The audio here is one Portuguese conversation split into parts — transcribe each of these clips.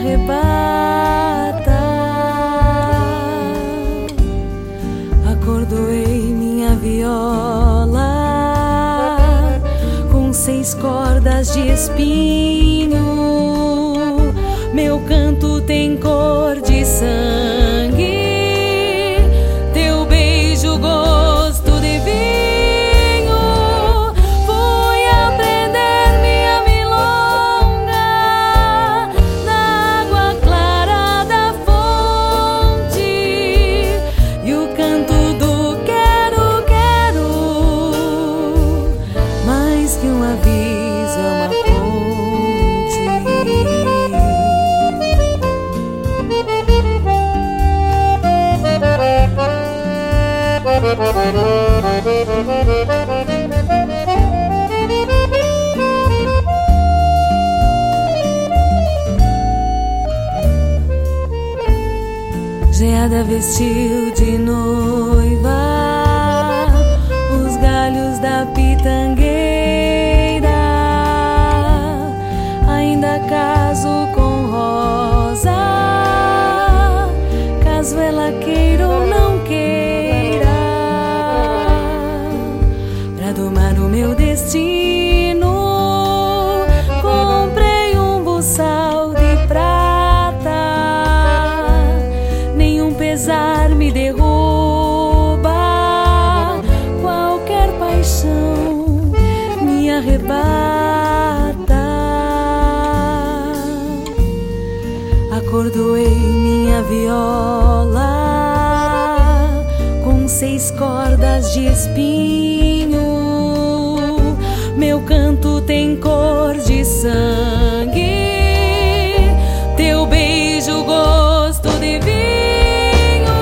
arrebata. Acordoei minha viola com seis cordas de espinhos. Geada vestiu de noiva domar o meu destino. Comprei um buçal de prata nenhum pesar me derruba, qualquer paixão me arrebata. Acordoei minha viola com seis cordas de espinho. Meu canto tem cor de sangue. Teu beijo gosto de vinho.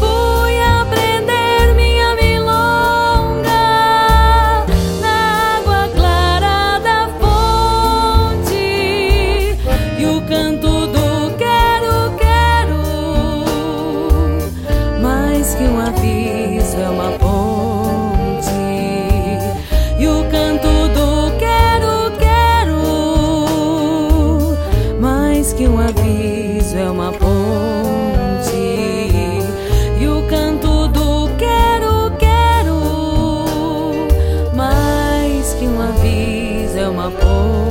Fui aprender minha milonga na água clara da fonte e o canto do quero quero mais que um aviso é uma é uma ponte e o canto do quero, quero, mais que um aviso é uma ponte.